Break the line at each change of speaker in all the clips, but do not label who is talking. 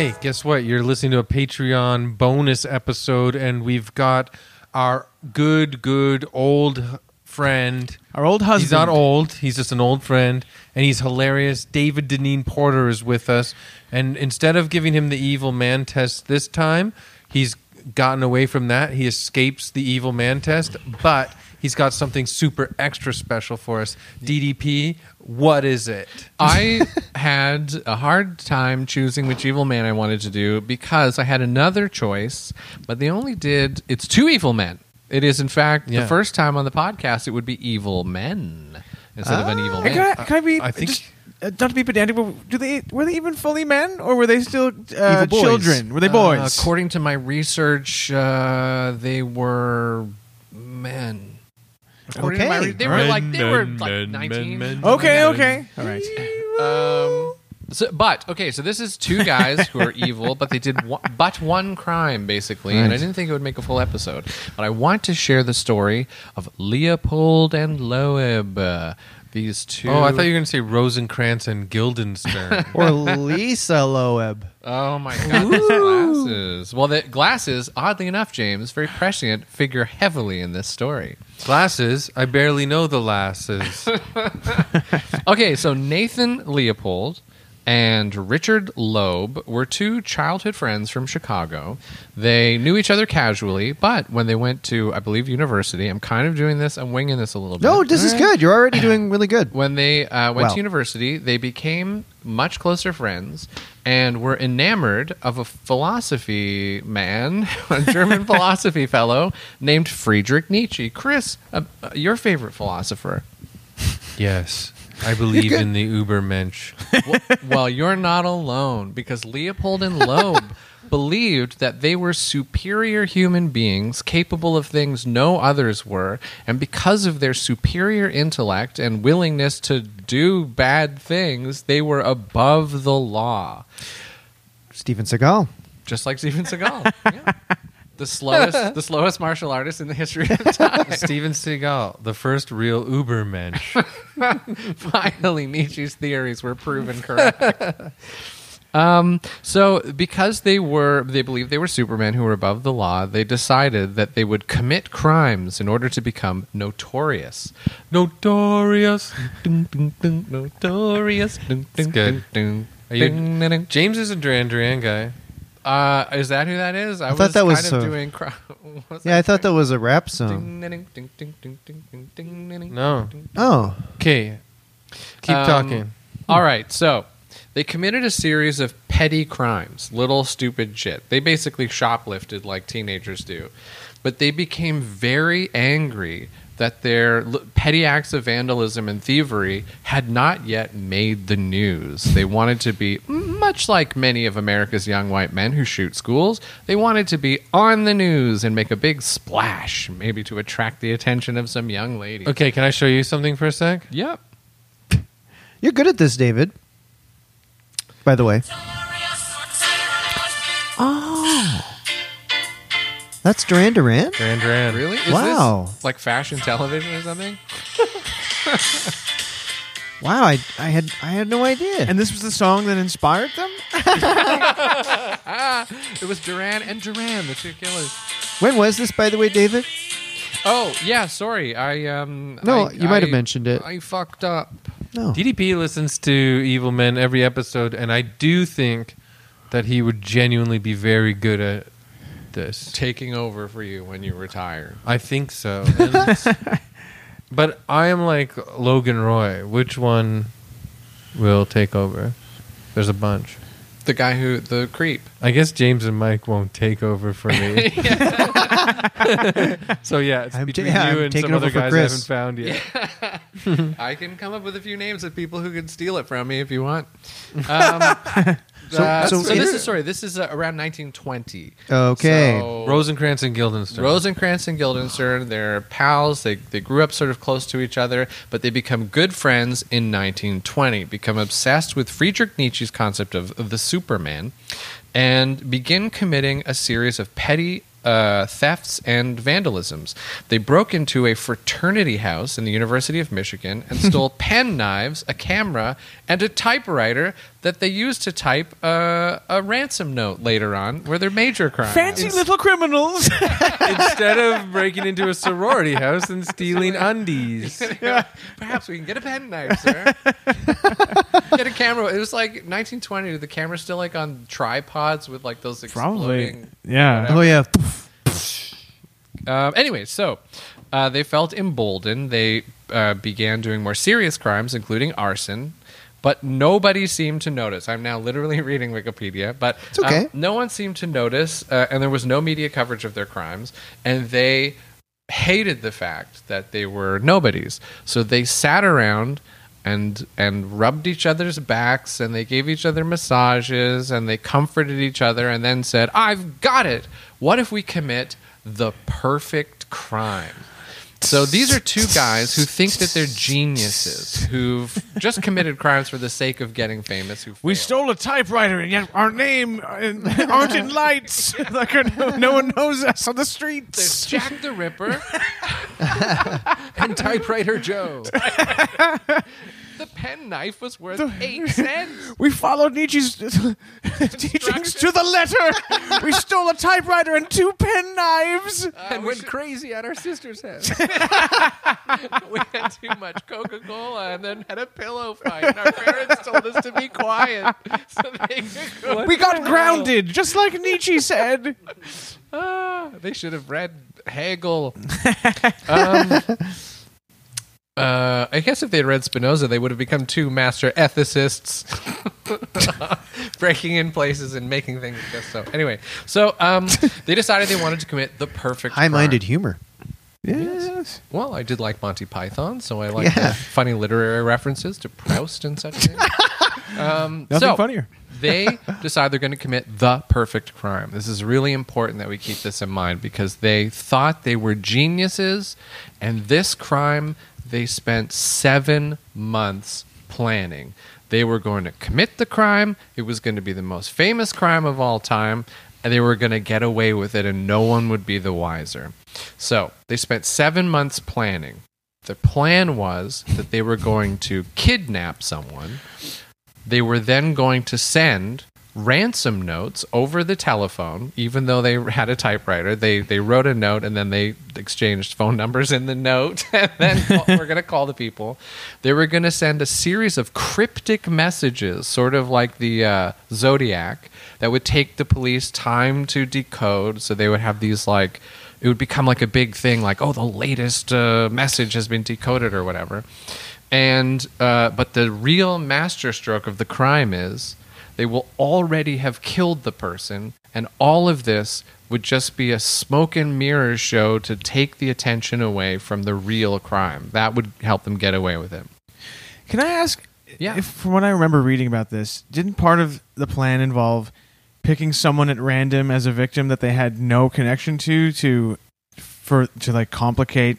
Hey, guess what? You're listening to a Patreon bonus episode, and we've got our good, good old friend.
Our old husband.
He's not old. He's just an old friend, and he's hilarious. David Dineen Porter is with us, and instead of giving him the evil man test this time, he's gotten away from that. He escapes the evil man test, but he's got something super extra special for us. DDP, what is it?
I had a hard time choosing which evil man I wanted to do because I had another choice, but they only did it's two evil men. It is in fact
Yeah.
the first time on the podcast it would be evil men instead of an evil
Hey,
man.
can, I, can I be?
I think-
just, uh, not to be pedantic, but do they were they even fully men, or were they still uh,
boys.
children? Were they
Uh,
boys?
according to my research, uh, they were men. According to my
Okay.
re- they were like they were like nineteen.
men, men.
okay, okay, all right.
Um, so, but okay, so this is two guys who are evil, but they did one, but one crime basically, and I didn't think it would make a full episode. But I want to share the story of Leopold and Loeb. These two.
Oh, I thought you were going to say Rosencrantz and Guildenstern.
or Lisa Loeb.
Oh my god, those glasses. Well, the glasses, oddly enough, James, very prescient, figure heavily in this story.
Glasses, I barely know the lasses.
Okay, so Nathan Leopold and Richard Loeb were two childhood friends from Chicago. They knew each other casually, but when they went to, I believe, university, I'm kind of doing this, I'm winging this a little bit.
No, this is good. You're already doing really good.
When they uh, went
Well.
to university, they became much closer friends and were enamored of a philosophy man, a German philosophy fellow named Friedrich Nietzsche. Chris, uh, uh, your favorite philosopher.
yes, I believe in the Ubermensch.
well, well, you're not alone because Leopold and Loeb believed that they were superior human beings capable of things no others were, and because of their superior intellect and willingness to do bad things, they were above the law.
Steven Seagal.
Just like Steven Seagal. Yeah. The slowest the slowest martial artist in the history of time.
Steven Seagal, the first real Ubermensch.
Finally, Nietzsche's theories were proven correct. Um, so because they were, they believed they were supermen who were above the law, they decided that they would commit crimes in order to become notorious.
Notorious.
Dun, dun, dun, notorious. Dun, dun,
good.
dun,
Are you-
dun, dun, dun.
James is a Duran Duran guy.
Uh, is that who that is? I, I
thought that was
kind of doing. Was
yeah, I thought that was a rap song.
No.
Oh.
Okay. Keep
um,
talking.
All right. So they committed a series of petty crimes, little stupid shit. They basically shoplifted like teenagers do, but they became very angry that their petty acts of vandalism and thievery had not yet made the news. They wanted to be, much like many of America's young white men who shoot schools, they wanted to be on the news and make a big splash, maybe to attract the attention of some young lady.
Okay, can I show you something for a sec?
Yep.
you're good at this, David. By the way. Oh. That's Duran Duran?
Duran Duran.
Really? Is
Wow.
this like fashion television or something?
Wow, I, I had I had no idea.
And this was the song that inspired them.
It was Duran and Duran, the two killers.
when was this, by the way, David?
Oh yeah, sorry. I um.
No,
I-
you might have
I-
mentioned it.
I fucked up.
No.
DDP listens to Evil Men every episode, and I do think that he would genuinely be very good at this.
Taking over for you when you retire.
I think so. But I am like Logan Roy. Which one will take over? There's a bunch.
The guy who the creep.
I guess James and Mike won't take over for me. so yeah, it's
I'm ta-
between
yeah,
you
I'm
and some other guys
Chris.
I haven't found yet.
I can come up with a few names of people who could steal it from me if you want. Um,
So- so
so, this is sorry. This is uh, around 1920.
Okay.
So-
Rosencrantz and Guildenstern.
Rosencrantz and Guildenstern, they're pals. They, they grew up sort of close to each other, but they become good friends in 1920, become obsessed with Friedrich Nietzsche's concept of, of the Superman, and begin committing a series of petty uh, thefts and vandalisms. They broke into a fraternity house in the University of Michigan and stole pen knives, a camera, and a typewriter that they used to type uh, a ransom note later on, were their major crimes.
Fancy little criminals.
Instead of breaking into a sorority house and stealing undies.
Perhaps we can get a pen knife, sir. get a camera. It was like 1920. The camera's still like on tripods with like those
Probably.
exploding.
Yeah.
Oh yeah.
Um, anyway, so uh, they felt emboldened. They uh, began doing more serious crimes, including arson. But nobody seemed to notice. I'm now literally reading Wikipedia, but
okay.
um, no one seemed to notice, uh, and there was no media coverage of their crimes. And they hated the fact that they were nobodies. So they sat around and and rubbed each other's backs and they gave each other massages and they comforted each other and then said, "I've got it. What if we commit the perfect crime?" So these are two guys who think that they're geniuses, who've just committed crimes for the sake of getting famous. Who
We
failed.
stole a typewriter, and yet our name uh, aren't in lights. like uh, no, no one knows us on the
There's
streets.
Jack the Ripper.
and typewriter Joe.
The pen knife was worth The- eight cents.
We followed Nietzsche's teachings to the letter. we stole a typewriter and two pen knives.
and went crazy at our sister's house.
we had too much Coca Cola and then had a pillow fight. And our parents told us to be quiet so they could go.
We got grounded, just like Nietzsche said.
Ah, they should have read Hegel. Um, uh, I guess if they had read Spinoza, they would have become two master ethicists, breaking in places and making things just so. Anyway, so um, they decided they wanted to commit the perfect
High-minded humor.
Yes.
Well, I did like Monty Python, so I like
Yeah.
the funny literary references to Proust and such things. um,
Nothing
so,
funnier.
they decide they're going to commit the perfect crime. This is really important that we keep this in mind because they thought they were geniuses, and this crime they spent seven months planning. They were going to commit the crime, it was going to be the most famous crime of all time, and they were going to get away with it, and no one would be the wiser. So they spent seven months planning. The plan was that they were going to kidnap someone. They were then going to send ransom notes over the telephone, even though they had a typewriter. They they wrote a note and then they exchanged phone numbers in the note. And then we're going to call the people. They were going to send a series of cryptic messages, sort of like the uh, Zodiac, that would take the police time to decode. So they would have these like. It would become like a big thing, like oh, the latest uh, message has been decoded or whatever. And uh, but the real masterstroke of the crime is they will already have killed the person, and all of this would just be a smoke and mirrors show to take the attention away from the real crime. That would help them get away with it.
Can I ask?
Yeah.
If, from what I remember reading about this, didn't part of the plan involve picking someone at random as a victim that they had no connection to to for to like complicate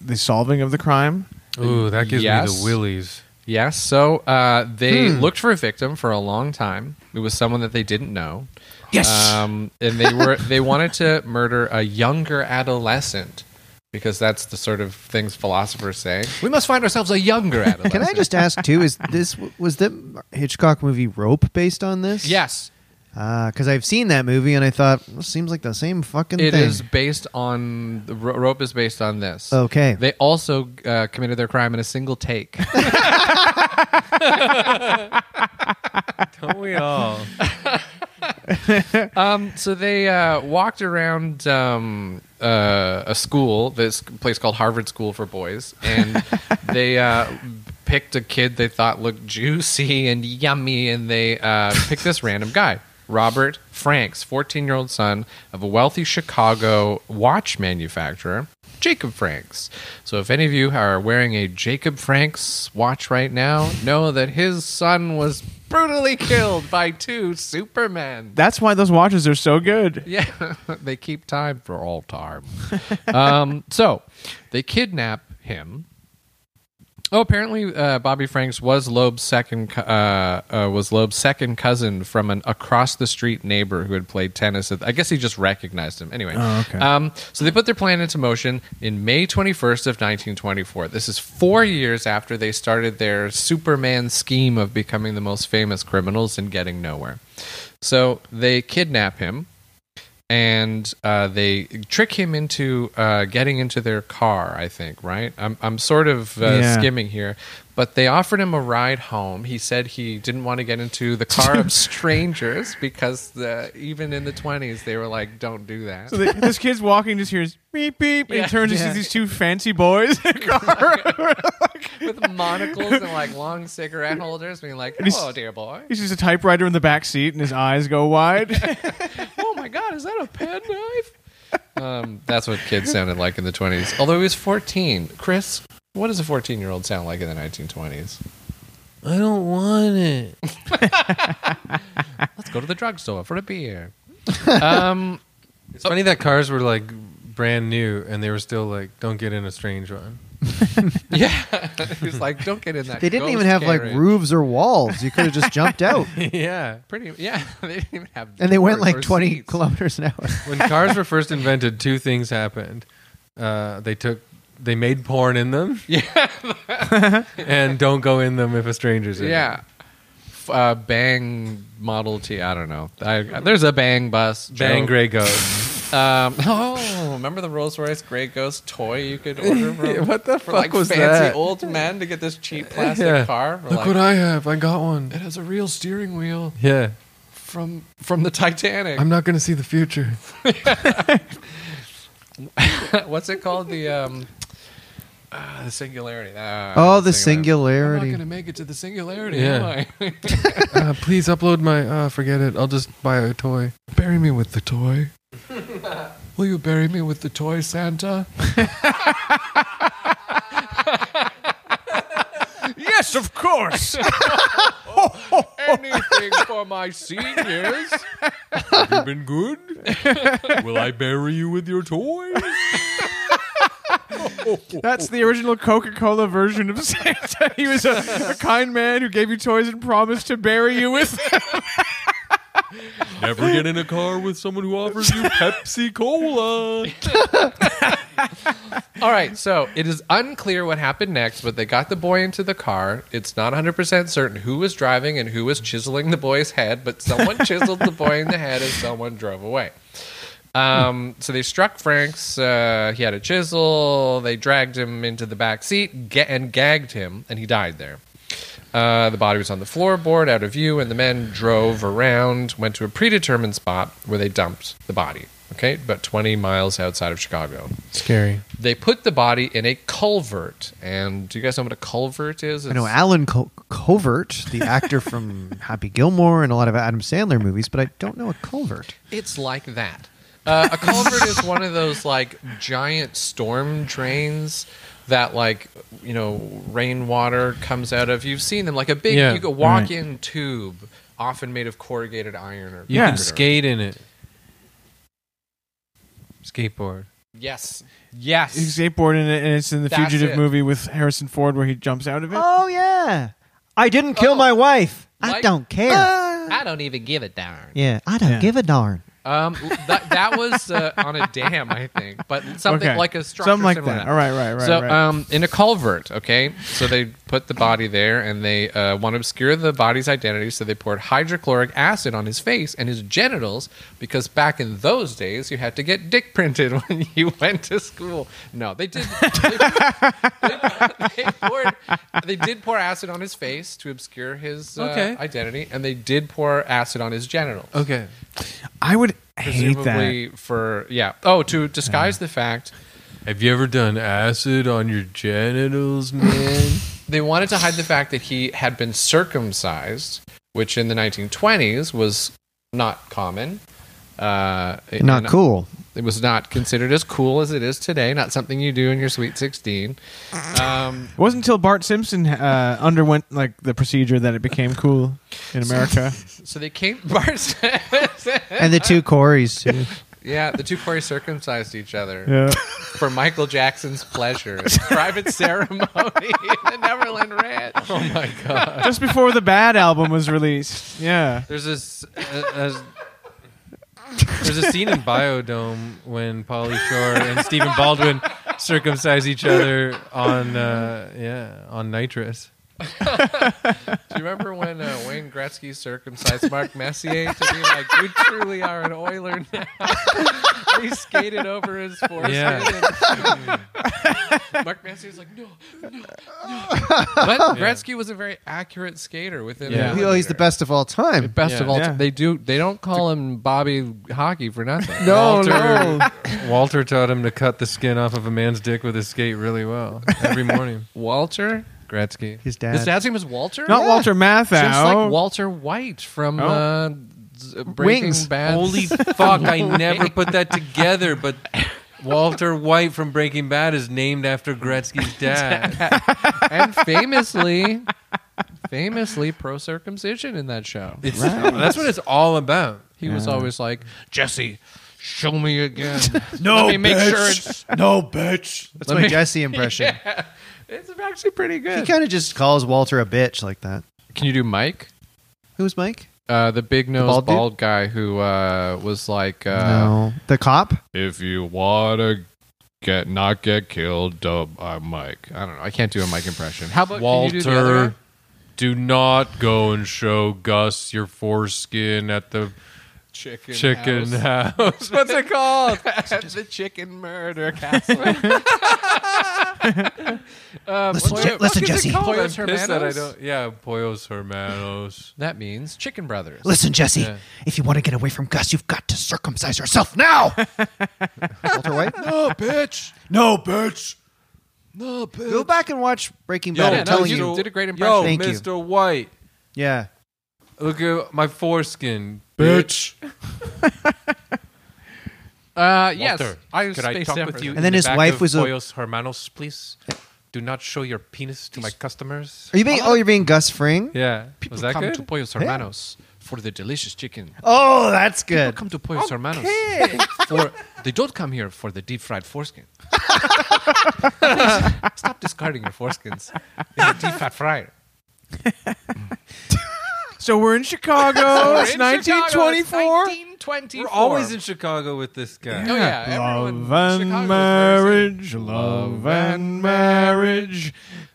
the solving of the crime?
Ooh, that gives me the willies.
Yes, so uh, they
Hmm.
looked for a victim for a long time. It was someone that they didn't know.
Yes.
um, and they were they wanted to murder a younger adolescent because that's the sort of things philosophers say. We must find ourselves a younger adolescent.
Can I just ask too? Is this was the Hitchcock movie Rope based on this?
Yes,
Because I've seen that movie and I thought well, seems like the same fucking
it
thing.
is based on the ro- rope is based on this.
Okay.
They also uh, committed their crime in a single take.
Don't we all?
um, so they uh, walked around um, uh, a school, this place called Harvard School for Boys, and they uh, picked a kid they thought looked juicy and yummy, and they uh, picked this random guy, Robert Franks, 14 year old son of a wealthy Chicago watch manufacturer, Jacob Franks. So, if any of you are wearing a Jacob Franks watch right now, know that his son was brutally killed by two Supermen.
That's why those watches are so good.
Yeah, they keep time for all time. um, so they kidnap him. Oh, apparently uh, Bobby Franks was Loeb's second uh, uh, was Loeb's second cousin from an across the street neighbor who had played tennis. At, I guess he just recognized him. Anyway,
Oh, okay.
um, so they put their plan into motion in May 21st of 1924. This is four years after they started their Superman scheme of becoming the most famous criminals and getting nowhere. So they kidnap him and uh, they trick him into uh, getting into their car. I think, right? I'm I'm sort of uh,
Yeah.
skimming here, but they offered him a ride home. He said he didn't want to get into the car of strangers because the, even in the 20s they were like, "Don't do that."
So the, this kid's walking, just hears beep beep, and
Yeah.
he turns to
Yeah.
see these two fancy boys in a car.
With monocles and like long cigarette holders, being like,
he's-
"Hello, dear boy."
He's just a typewriter in the back seat, and his eyes go wide.
oh my god, is that a pen knife? um, that's what kids sounded like in the 20s. Although he was 14. Chris, what does a 14 year old sound like in the 1920s?
I don't want it.
Let's go to the drugstore for a beer. um,
It's funny that cars were like brand new and they were still like, don't get in a strange one.
yeah, he was like, "Don't get in that."
They didn't
ghost
even have like
carriage."
roofs or walls. You could have just jumped out.
yeah.
Pretty, yeah. They didn't even have.
And they went
doors or
like 20
seats.
kilometers an hour.
When cars were first invented, two things happened. Uh, they took, they made porn in them. Yeah. and don't go in them if a stranger's in.
Yeah. F- Uh, bang Model T. I don't know. I, there's a Bang bus.
Bang
joke.
Grey Ghost.
Um, oh, remember the Rolls Royce Grey Ghost toy you could order from?
What the
for
fuck
like
was
fancy
that?
old men to get this cheap plastic
Yeah.
car? We're
Look
like,
what I have. I got one.
it has a real steering wheel
Yeah.
from from the Titanic.
I'm not going to see the future.
What's it called? The um, uh, the singularity. Uh,
Oh, the singularity.
I'm not going to make it to the singularity,
Yeah.
am I?
Uh, please upload my. Uh, forget it. I'll just buy a toy.
bury me with the toy. Will you bury me with the toy, Santa?
yes, of course.
Anything for my seniors.
Have you been good? Will I bury you with your toys?
That's the original Coca-Cola version of Santa. He was a, a kind man who gave you toys and promised to bury you with. them.
Never get in a car with someone who offers you Pepsi Cola.
All right, so it is unclear what happened next, but they got the boy into the car. It's not 100% certain who was driving and who was chiseling the boy's head, but someone chiseled the boy in the head and someone drove away. Um, so they struck Franks. Uh, he had a chisel. They dragged him into the back seat ga- and gagged him, and he died there. Uh, the body was on the floorboard, out of view, and the men drove around, went to a predetermined spot where they dumped the body. Okay, about 20 miles outside of Chicago.
Scary.
They put the body in a culvert. And do you guys know what a culvert is?
I know
It's-
Allen Co- Covert, the actor from Happy Gilmore and a lot of Adam Sandler movies, but I don't know a culvert.
It's like that. Uh, a culvert is one of those like giant storm drains that like you know rainwater comes out of. You've seen them like a big
Yeah,
you could walk in tube, often made of corrugated iron or
You
Yeah.
can skate in it. Skateboard.
Yes, yes.
He's skateboarding it, and it's in the
That's
Fugitive
it.
movie with Harrison Ford where he jumps out of it.
Oh, yeah. I didn't kill
Oh.
my wife. I
Like-
don't care.
I don't even give a darn.
yeah, I don't
Yeah.
give a darn.
Um, that that was uh, on a dam, I think, but something
Okay.
like a structure
Something like
similar to
that. All right, right, right,
so,
right.
um, in a culvert, okay. So they put the body there, and they uh, want to obscure the body's identity. So they poured hydrochloric acid on his face and his genitals, because back in those days, you had to get dick printed when you went to school. No, they did. They, they, they poured, they did pour acid on his face to obscure his uh,
Okay.
identity, and they did pour acid on his genitals
Okay.
I would hate that.
Presumably for yeah. Oh, to disguise the fact.
Have you ever done acid on your genitals, man?
they wanted to hide the fact that he had been circumcised, which in the 1920s was not common. Uh,
Not
and
cool.
It was not considered as cool as it is today. Not something you do in your sweet 16. Um,
It wasn't until Bart Simpson uh, underwent like the procedure that it became cool in America.
so they came. Bart,
And the two Corys too.
yeah, the two Corey circumcised each other.
yeah.
for Michael Jackson's pleasure. It's a private ceremony in the Neverland Ranch.
Oh my god.
Just before the Bad album was released. Yeah.
There's this. Uh, uh, there's a scene in Biodome when Pauly Shore and Stephen Baldwin circumcise each other on uh, yeah on nitrous.
Do you remember when uh, Wayne Gretzky circumcised Mark Messier to be like, "You truly are an Oiler now"? He skated over his foreskin.
Yeah.
and- Mark Messier's like, "No, no, no." But Gretzky was a very accurate skater within.
Yeah.
a
Oh, he's the best of all time.
Best
Yeah.
of all,
Yeah.
time. they do. They don't call him Bobby Hockey for nothing.
No,
Walter,
no.
Walter taught him to cut the skin off of a man's dick with his skate really well every morning.
Walter.
Gretzky.
His dad.
His dad's name was Walter.
Not Walter Matthau.
Just like Walter White from
Oh.
uh, z- Breaking
Wings.
Bad.
Holy fuck! I never put that together, but Walter White from Breaking Bad is named after Gretzky's dad.
and famously, famously pro circumcision in that show.
It's, That's what it's all about.
He was always like, Jesse, show me again.
No,
Let me make
bitch.
sure it's.
no, bitch.
That's
Let
my
me-
Jesse impression.
It's actually pretty good.
He
good.
kind of just calls Walter a bitch like that.
Can you do Mike?
Who's Mike?
Uh, the big nose
bald
bald,
dude?
guy who uh, was like, uh,
no, the cop.
if you want to get not get killed, dub, I'm Mike. I don't know. I can't do a Mike impression. How about can you do the other
Walter,
guy?
do not go and show Gus your foreskin at the
Chicken,
chicken
house.
house. What's it called?
the chicken murder castle. um,
Listen,
what-
Je-
what
listen,
it
Jesse.
called?
I'm
Pollos
pissed that I
Hermanos?
don't. Yeah, Pollos Hermanos.
That means chicken brothers.
Listen, Jesse.
Yeah.
If you want to get away from Gus, you've got to circumcise yourself now. Walter White.
No, bitch.
No, bitch.
No, bitch.
Go back and watch Breaking Bad.
Yeah,
I'm
no,
telling
you
you.
did a great
Yo,
impression.
Thank you.
Mr. White,
Yeah.
look at my foreskin,
Bitch.
Uh, yes,
Walter,
I was
could I
spaced
talk
out
with you?
that.
And then
in the
his
back
wife
of
was a-
Pollos Hermanos, please. Do not show your penis to my customers.
Are you being? Oh, you're being Gus Fring.
Yeah,
People
was that
come
good?
to Pollos Hermanos for the delicious chicken.
Oh, that's
People
good.
come to Pollos Hermanos for they don't come here for the deep fried foreskin. Stop discarding your foreskins in the deep fat fryer.
So we're in Chicago.
We're
it's
in Chicago,
1924.
it's 1924.
We're always in Chicago with this guy.
Oh yeah, everyone.
Love
Chicago's
and marriage, love and marriage.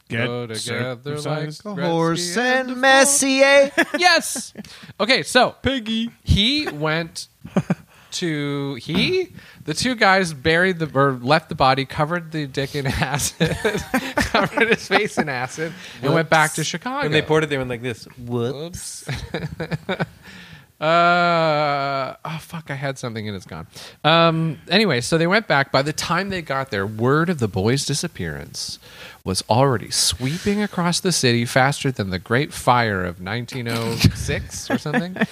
Get
Go together like
circumcised.
Gretzky
Horse
and
and Messier.
yes. Okay, so
Piggy.
he went to he the two guys buried the or left the body covered the dick in acid covered his face in acid and went back to chicago
And they poured it, they went like this.
Whoops. uh, oh fuck! I had something and it's gone. Um, anyway, so they went back. By the time they got there, word of the boy's disappearance was already sweeping across the city faster than the Great Fire of 1906 or something.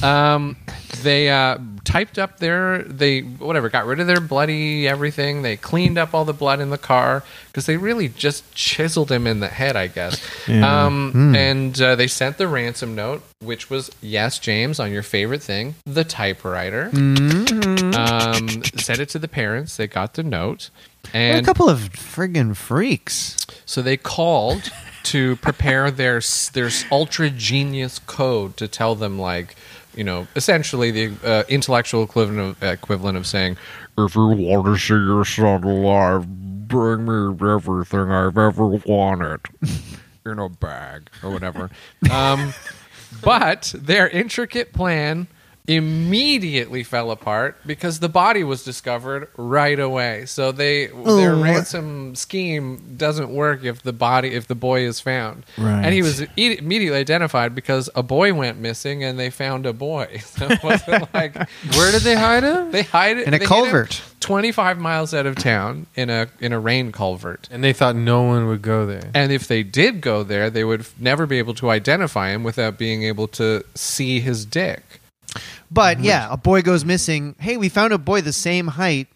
Um, they uh, typed up their they whatever got rid of their bloody everything. They cleaned up all the blood in the car because they really just chiseled him in the head, I guess. Um, And uh, they sent the ransom note, which was yes, James, on your favorite thing, the typewriter. Um, sent it to the parents. They got the note,
They're a couple of friggin' freaks.
so they called to prepare their their ultra genius code to tell them like you know essentially the uh, intellectual equivalent of, equivalent of saying
If you want to see your son alive, bring me everything I've ever wanted.
in a bag or whatever. Um, but their intricate plan immediately fell apart because the body was discovered right away. So they their
Oh.
ransom scheme doesn't work if the body if the boy is found.
Right.
And he was e- immediately identified because a boy went missing and they found a boy. So it wasn't like
Where did they hide him?
they hide it
In a
they
culvert.
25 miles out of town in a in a rain culvert.
And they thought no one would go there.
And if they did go there, they would f- never be able to identify him without being able to see his dick.
But yeah, a boy goes missing. Hey, we found a boy the same height.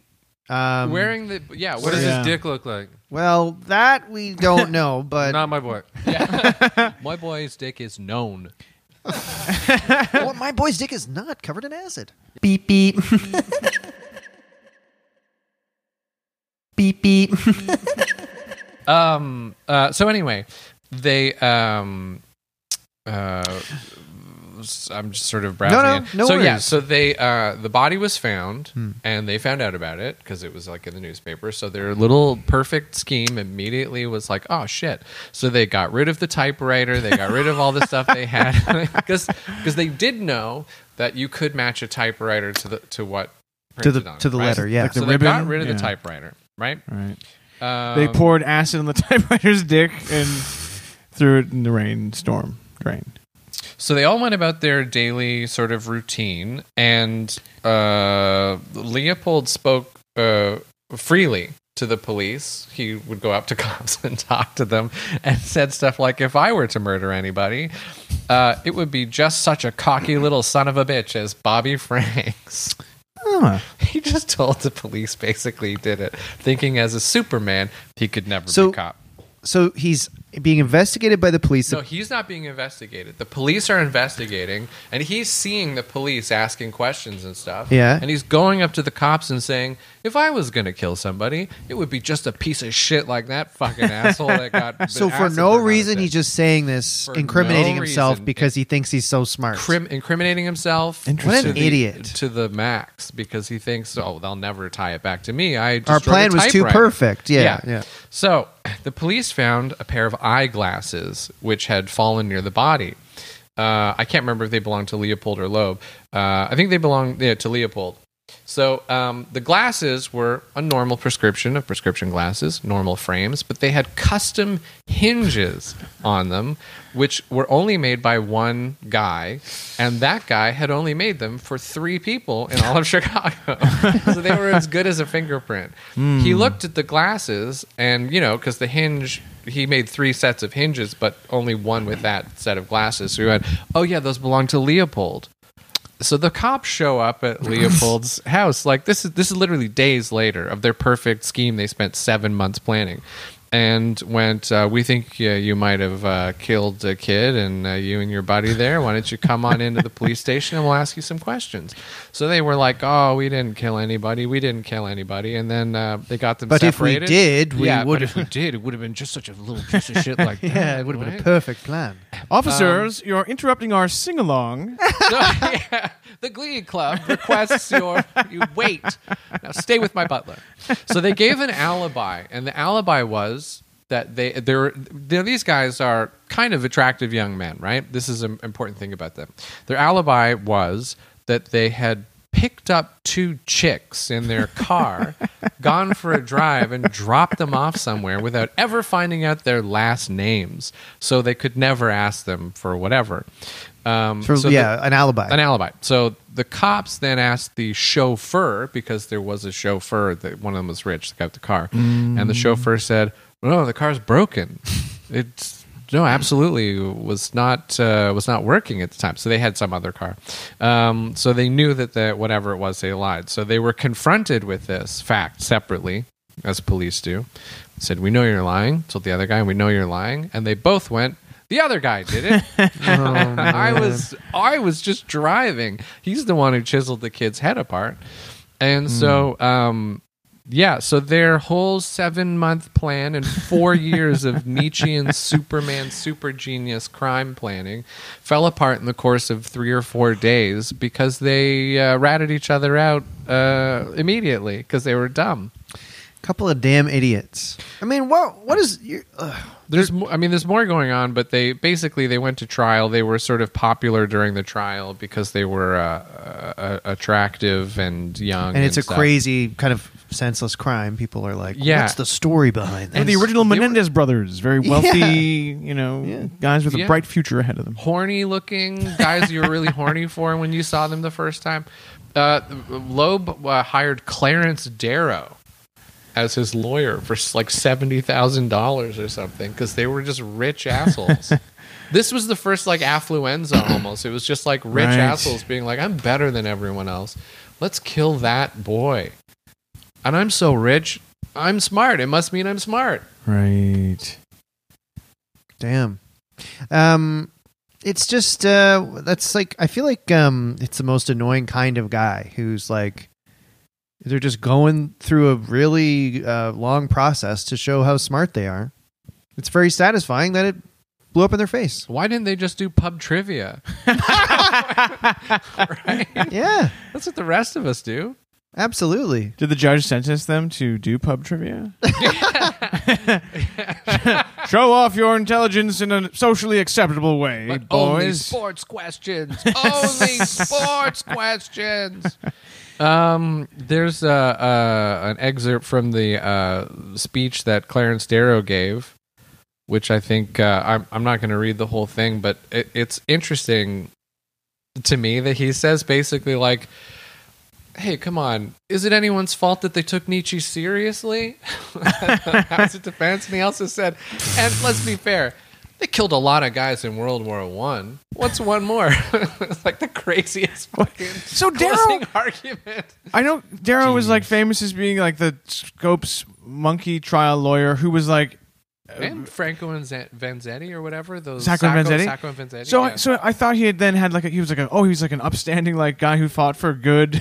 Um,
Wearing the yeah,
What does
Yeah.
his dick look like?
Well, that we don't know, but
Not my boy. Yeah.
My boy's dick is known.
well, my boy's dick is not covered in acid. Beep beep. beep beep.
Um. Uh. So anyway, they um. Uh. I'm just sort of browsing.
No, no, no
so yeah, so they uh, the body was found, and they found out about it because it was like in the newspaper. So their little perfect scheme immediately was like, oh shit. So they got rid of the typewriter. They got rid of all the stuff they had because because they did know that you could match a typewriter to the to what
To the-
on
to the
right?
letter, yeah.
Like the
so they got rid of
Yeah.
the typewriter, right?
Right.
Um,
They poured acid on the typewriter's dick and threw it in the rainstorm drain.
So they all went about their daily sort of routine, and uh, Leopold spoke uh, freely to the police. He would go up to cops and talk to them, and said stuff like, "If I were to murder anybody, uh, it would be just such a cocky little son of a bitch as Bobby Franks."
Huh.
He just told the police basically he did it, thinking as a Superman he could never
So-
be a cop.
So he's being investigated by the police.
No, he's not being investigated. The police are investigating, and he's seeing the police asking questions and stuff.
Yeah.
And he's going up to the cops and saying, if I was going to kill somebody, it would be just a piece of shit like that fucking asshole that got.
so for no reason, he's just saying this,
For
incriminating
no
himself
reason.
because he thinks he's so smart.
Crim- incriminating himself.
What an
the-
idiot.
To the max because he thinks, oh, they'll never tie it back to me. I
Our plan was too
typewriter."
perfect. Yeah, yeah.
So the police found a pair of eyeglasses which had fallen near the body. Uh, I can't remember if they belonged to Leopold or Loeb. Uh, I think they belonged yeah, to Leopold. So um, the glasses were a normal prescription of prescription glasses, normal frames, but they had custom hinges on them, which were only made by one guy, and that guy had only made them for three people in all of Chicago. so they were as good as a fingerprint. He looked at the glasses, and you know, because the hinge. He made three sets of hinges, but only one with that set of glasses. So he went, "Oh yeah, those belong to Leopold." So the cops show up at Leopold's house. Like this is this is literally days later of their perfect scheme. They spent seven months planning, and went. Uh, we think uh, you might have uh, killed a kid, and uh, you and your buddy there. Why don't you come on into the police station and we'll ask you some questions? So they were like, "Oh, we didn't kill anybody. We didn't kill anybody." And then uh, they got them.
But if we did, we
yeah,
would
But if we did, it would have been just such a little piece of shit like that.
Yeah, it would have been a perfect plan.
Officers, you're interrupting our sing along.
So, yeah, the Glee Club requests your you wait. Now stay with my butler. So they gave an alibi, and the alibi was that they they're, they're these guys are kind of attractive young men, right? This is an important thing about them. Their alibi was that they had picked up two chicks in their car, gone for a drive, and dropped them off somewhere without ever finding out their last names, so they could never ask them for whatever. Um,
For,
so the-
yeah, an alibi.
an alibi. So the cops then asked the chauffeur because there was a chauffeur that one of them was rich that got the car, and the chauffeur said, "No, the car's broken. It's." No, absolutely was not uh, was not working at the time. So they had some other car. Um, so they knew that the, whatever it was, they lied. So they were confronted with this fact separately, as police do. Said, "We know you're lying." Told the other guy, "We know you're lying," and they both went. The other guy did it. I was I was just driving. He's the one who chiseled the kid's head apart. And so um yeah, so their whole seven month plan and four years of Nietzschean Superman super genius crime planning fell apart in the course of three or four days because they uh, ratted each other out uh, immediately because they were dumb.
Couple of damn idiots. I mean, what what is your ugh.
There's, mo- I mean, there's more going on, but they basically they went to trial. They were sort of popular during the trial because they were uh, uh, attractive and young,
and it's a
stuff.
crazy kind of senseless crime. People are like,
Yeah.
what's the story behind
They're
this?
the original
they were-
Menendez brothers, very wealthy, you know,
Yeah.
guys with
Yeah.
a bright future ahead of them.
horny looking guys you were really horny for when you saw them the first time. Uh, Loeb uh, hired Clarence Darrow as his lawyer for like seventy thousand dollars or something because they were just rich assholes. this was the first like affluenza almost. It was just like rich
Right.
assholes being like, "I'm better than everyone else. Let's kill that boy." And I'm so rich. I'm smart. It must mean I'm smart.
Right.
Damn. Um, it's just uh, that's like I feel like um, it's the most annoying kind of guy who's like they're just going through a really uh, long process to show how smart they are. It's very satisfying that it blew up in their face.
Why didn't they just do pub trivia? right?
Yeah,
That's what the rest of us do.
absolutely.
Did the judge sentence them to do pub trivia? Show off your intelligence in a socially acceptable way,
But only sports questions. only sports questions. Um, there's uh, uh, an excerpt from the uh, speech that Clarence Darrow gave, which I think uh, I'm, I'm not going to read the whole thing, but it, it's interesting to me that he says basically like, "Hey, come on, is it anyone's fault that they took Nietzsche seriously?" As a defense, and he also said, "And let's be fair." They killed a lot of guys in World War One. What's one more? it's like the craziest fucking
So Darrow-
closing argument.
I know Darrow was like famous as being like the Scopes monkey trial lawyer who was like.
Uh, and Franco and Z- Vanzetti or whatever those
Sacco and Vanzetti?
Sacco and Vanzetti.
So,
yeah.
I, so I thought he had then had like a, he was like a, oh he was like an upstanding like guy who fought for good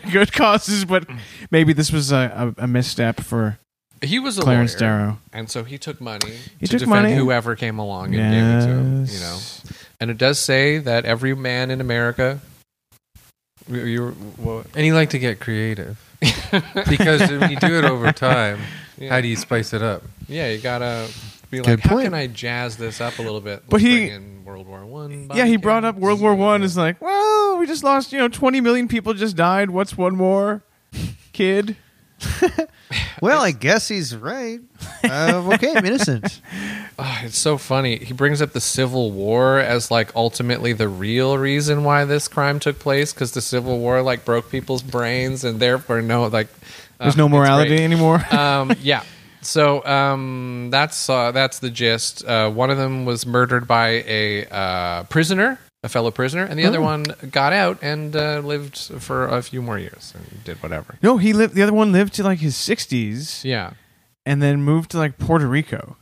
good causes, but maybe this was a, a, a misstep for
he was a
Clarence
lawyer,
Darrow.
and so he took money
He
to
took
defend
money.
whoever came along and gave it to him. You know, and it does say that every man in America. You, you, well,
And he liked to get creative because when you do it over time,
yeah.
how do you spice it up?
Yeah, you gotta be
Good
like, how can I jazz this up a little bit?
But
Let's
he-
bring in World War One.
Yeah, he brought up World War One. Is like, well, we just lost. You know, twenty million people just died. What's one more, kid?
Well, I guess he's right. Uh, okay, I'm innocent.
Ah, it's so funny. He brings up the Civil War as like ultimately the real reason why this crime took place because the Civil War like broke people's brains and therefore no like
There's
uh,
no morality anymore.
um, yeah. So um, that's uh, that's the gist. Uh, one of them was murdered by a uh, prisoner, a fellow prisoner, and the other
Oh.
one got out and uh, lived for a few more years and did whatever.
no, he lived. The other one lived to like his sixties,
Yeah.
and then moved to like Puerto Rico.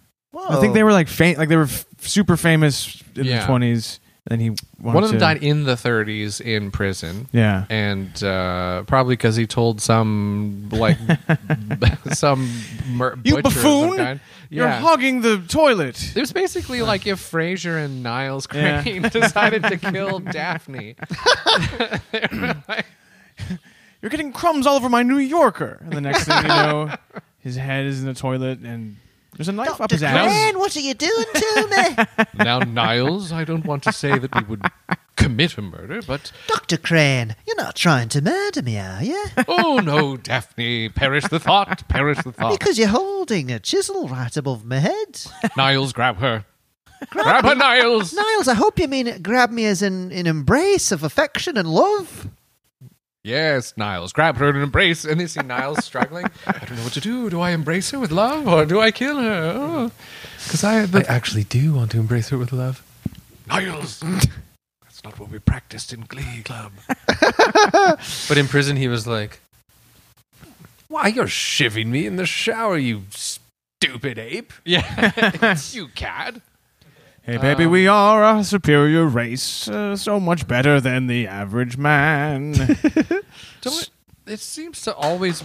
I think they were like fam- like they were f- super famous in
Yeah.
the twenties. And then he wanted
One of them
to-
died in the 30s in prison.
Yeah,
and uh, probably because he told some like some mur-
You
butcher of some
buffoon! you're
Yeah.
hogging the toilet.
it was basically like if Frasier and Niles
Yeah.
Crane decided to kill Daphne. Like,
You're getting crumbs all over my New Yorker. And the next thing you know, his head is in the toilet, and there's a knife up his ass.
what are you doing to me?
now, Niles, I don't want to say that we would commit a murder, but
Dr. Crane, you're not trying to murder me, are you?
oh no, Daphne, perish the thought, perish the thought.
Because you're holding a chisel right above my head.
Niles, grab her. Grab her, Niles.
Niles, I hope you mean grab me as in an embrace of affection and love.
Yes, Niles, grab her and embrace. And they see Niles struggling. I don't know what to do. Do I embrace her with love or do I kill her? Oh. Because I,
I actually do want to embrace her with love.
Niles. That's not what we practiced in Glee Club.
But in prison, he was like, "Why you're shivving me in the shower, you stupid ape."
Yeah, you cad.
Hey, baby,
Um,
we are a superior race, uh, so much better than the average man.
Don't it, it seems to always.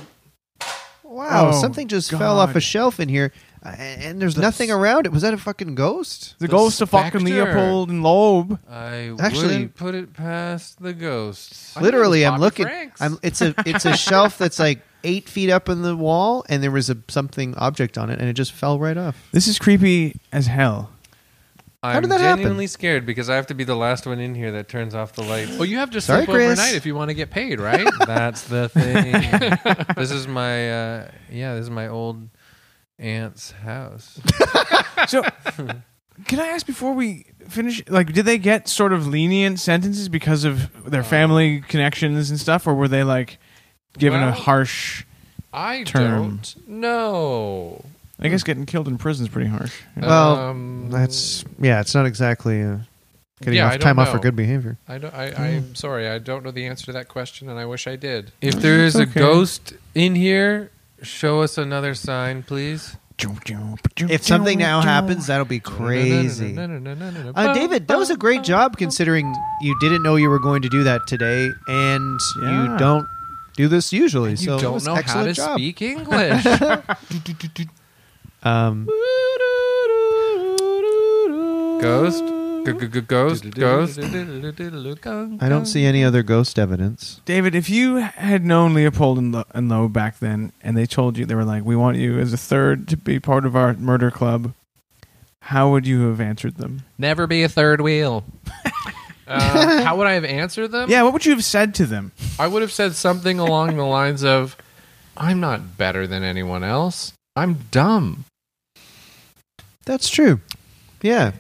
Wow,
Oh,
something just fell off a shelf in here, uh, and there's nothing around it. Was that a fucking ghost?
the
The
ghost of fucking. Leopold and Loeb.
I
Actually-
wouldn't put it past the ghosts.
I think it
Literally, I'm looking. I'm. It's a. It's a shelf that's like eight feet up in the wall, and there was a something object on it, and it just fell right off.
This is creepy as hell.
I'm
did that happen?
genuinely scared because I have to be the last one in here that turns off the lights.
Well, you have to
Sorry,
sleep
Chris.
overnight if you want to get paid, right?
That's the thing. this is my uh, yeah. This is my old aunt's house.
So, can I ask before we finish? Like, did they get sort of lenient sentences because of their family connections and stuff, or were they like given a
Well-
harsh?
I
Term.
don't know.
I guess getting killed in prison is pretty harsh.
Well,
Um,
That's yeah, it's not exactly uh, getting
Yeah,
off
I don't
time off for
know.
good behavior.
I don't. I, I'm sorry. I don't know the answer to that question, and I wish I did.
If there is a
okay.
ghost in here, show us another sign, please.
If something now happens, that'll be crazy. Uh, David, that was a great job considering you didn't know you were going to do that today, and
Yeah.
you don't do this usually.
You
so it
don't
was
know how
excellent
to
job.
speak English.
Um,
Ghost, ghost, ghost.
I don't see any other ghost evidence.
David, if you had known Leopold and, Lo- and Loeb back then, and they told you they were like, "We want you as a third to be part of our murder club," how would you have answered them?
Never be a third wheel. Uh, how would I have answered them?
Yeah, what would you have said to them?
I would have said something along the lines of, "I'm not better than anyone else. I'm dumb.
That's true. Yeah.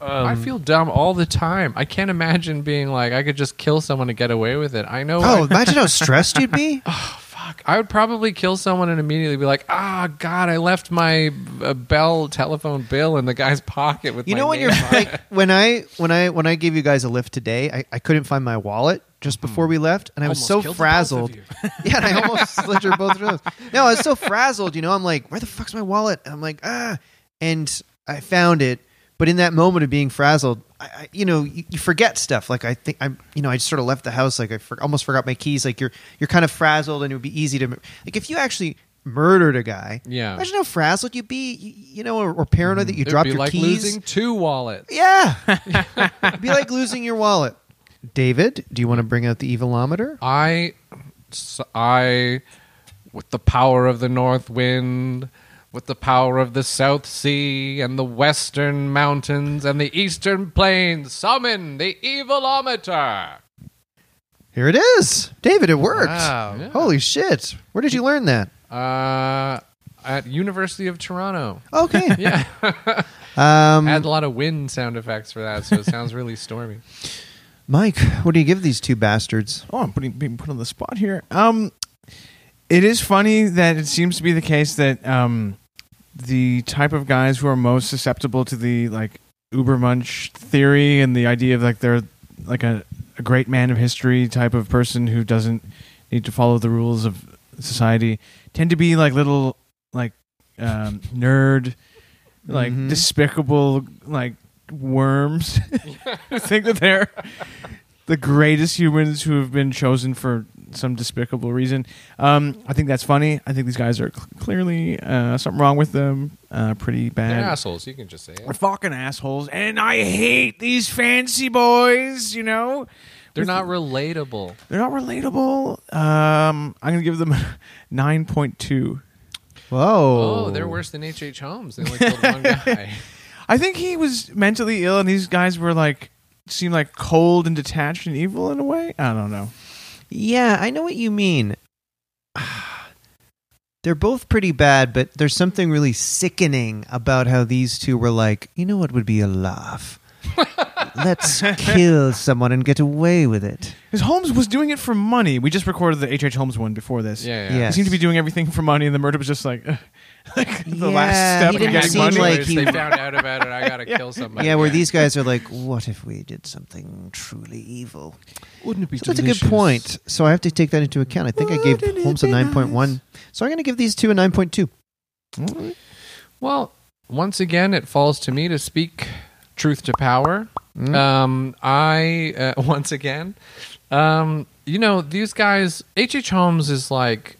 Um,
I feel dumb all the time. I can't imagine being like I could just kill someone and get away with it. I know.
Oh,
I-
imagine how stressed you'd be.
Oh, fuck. I would probably kill someone and immediately be like, "Ah, God, I left my uh, Bell telephone bill in the guy's pocket with
You
my
know when
name
you're like when I when I when I gave you guys a lift today, I, I couldn't find my wallet just before we left, and I was
Almost
so
killed the both of
frazzled.
you.
yeah, and I almost slit your both throats. No, I was so frazzled. You know, I'm like, where the fuck's my wallet? And I'm like, ah, and I found it. But in that moment of being frazzled, I, I you know, you, you forget stuff. Like I think I'm, you know, I just sort of left the house. Like I for, almost forgot my keys. Like you're you're kind of frazzled, and it would be easy to like if you actually murdered a guy.
Yeah.
Imagine how frazzled you'd be, you, you know, or, or paranoid mm-hmm. that you
It'd
dropped
be
your
like
keys.
losing two wallets.
Yeah. It'd be like losing your wallet. David, do you want to bring out the evilometer?
I, I, with the power of the north wind, with the power of the South Sea and the western mountains and the eastern plains, summon the evilometer.
Here it is. David, it worked.
Wow.
Yeah.
Holy shit. Where did you learn that?
Uh, at University of Toronto.
Okay.
Yeah,
Um,
add a lot of wind sound effects for that, so it sounds really stormy.
Mike, what do you give these two bastards?
Oh, I'm putting, being put on the spot here. Um, it is funny that it seems to be the case that um, the type of guys who are most susceptible to the like Ubermensch theory and the idea of like they're like a, a great man of history type of person who doesn't need to follow the rules of society tend to be like little like um, nerd, like
Mhm.
despicable like worms. who think that they're the greatest humans who have been chosen for some despicable reason. Um, I think that's funny. I think these guys are cl- clearly uh, something wrong with them. Uh, pretty bad.
They're assholes. You can just say
They're fucking assholes, and I hate these fancy boys. You know,
They're not relatable.
they're not relatable. Um, I'm gonna give them nine point two.
Whoa.
Oh, they're worse than H. H. Holmes. They only killed one guy.
I think he was mentally ill, and these guys were like seemed like cold and detached and evil in a way. I don't know.
Yeah, I know what you mean. They're both pretty bad, but there's something really sickening about how these two were like, you know what would be a laugh? Let's kill someone and get away with it.
Because Holmes was doing it for money. We just recorded the H. H. Holmes one before this.
Yeah, yeah.
Yeah.
He seemed to be doing everything for money, and the murder was just like, like the
Yeah,
last step
he
of
didn't
getting
seem
money.
like he-
they found out about it. I gotta kill somebody.
Yeah, where these guys are like, what if we did something truly evil?
Wouldn't it be
So that's a good point. So I have to take that into account. I think I gave
Wouldn't
Holmes a
be
9.1. So I'm going to give these two a 9.2.
Well, once again, it falls to me to speak truth to power.
Mm.
Um, I uh, once again, um, you know, these guys. H. H. Holmes is like,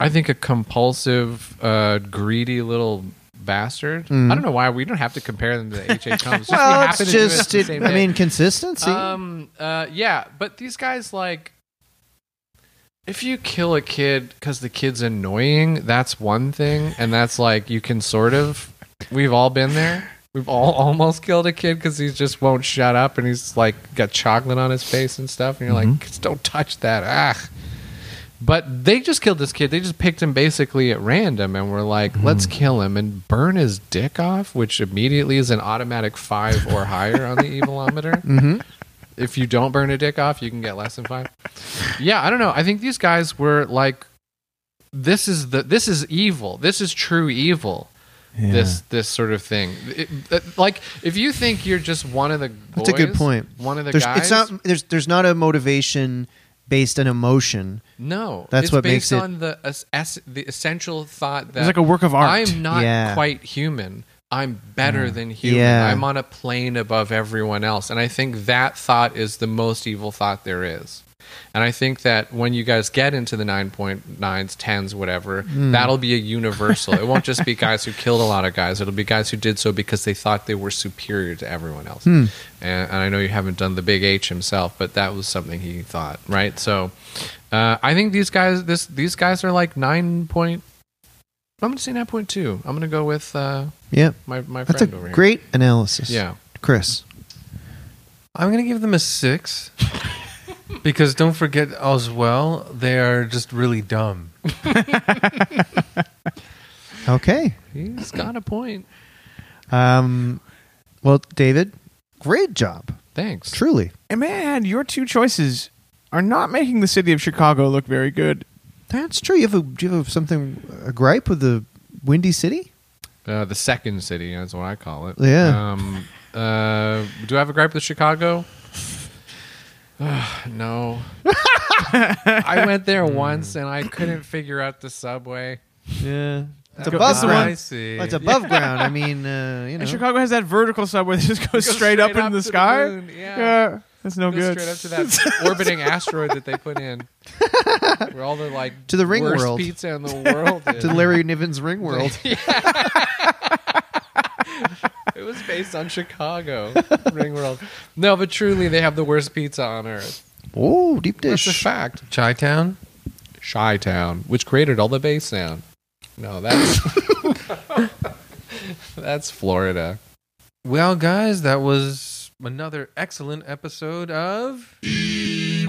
I think, a compulsive, uh, greedy little bastard.
Mm.
I don't know why we don't have to compare them to H. H. Holmes. Just
well, it's just,
the
it, I mean, consistency.
Um. Uh. Yeah. But these guys, like, if you kill a kid because the kid's annoying, that's one thing, and that's like you can sort of. We've all been there. We've all almost killed a kid because he just won't shut up, and he's like got chocolate on his face and stuff, and you're like, don't touch that, ah. But they just killed this kid. They just picked him basically at random, and were like, "Let's kill him and burn his dick off," which immediately is an automatic five or higher on the evilometer.
Mm-hmm.
If you don't burn a dick off, you can get less than five. Yeah, I don't know. I think these guys were like, "This is the this is evil. This is true evil." This this sort of thing. It- it- like if you think you're just one of the
That's a good point.
One of the
There's,
guys.
it's not. There's there's not a motivation based on emotion.
no,
That's
it's
what
based
makes it-
on the es- es- the essential thought that
It's like a work of art.
I'm not
Yeah.
quite human. I'm better mm. than human.
Yeah.
I'm on a plane above everyone else. And I think that thought is the most evil thought there is. And I think that when you guys get into the 9.9s, 10s, whatever,
Hmm.
that'll be a universal. it won't just be guys who killed a lot of guys. It'll be guys who did so because they thought they were superior to everyone else.
Hmm.
And, and I know you haven't done the big H himself, but that was something he thought, right? So uh, I think these guys, this these guys are like nine point. I'm gonna say nine point two. I'm gonna go with uh,
Yeah,
my my
that's a
friend over here.
great analysis.
Yeah,
Chris.
I'm gonna give them a six because don't forget as well they are just really dumb.
Okay.
he's got a point.
Um. Well, David, great job.
Thanks.
Truly.
And man, your two choices are not making the city of Chicago look very good.
That's true. You have a do you have something a gripe with the Windy City?
Uh, the second city, that's what I call it.
Yeah.
Um, uh, do I have a gripe with Chicago? No. I went there once and I couldn't figure out the subway.
Yeah. It's
Go-
above ground.
I see.
Well, it's above ground. I mean, uh, you know.
And Chicago has that vertical subway that just goes straight, up into
to
the sky.
moon, Yeah.
yeah, that's no
Goes
good.
straight up to that orbiting asteroid that they put in. Where all the like
To the ring
worst
world.
pizza in the world is.
to Larry Niven's Ring World.
It was based on Chicago Ring World. No, but truly, they have the worst pizza on earth.
oh, deep
That's a
dish.
fact.
Chi Town.
Chi Town, which created all the bass sound. No, that's that's Florida.
Well, guys, that was another excellent episode of.
This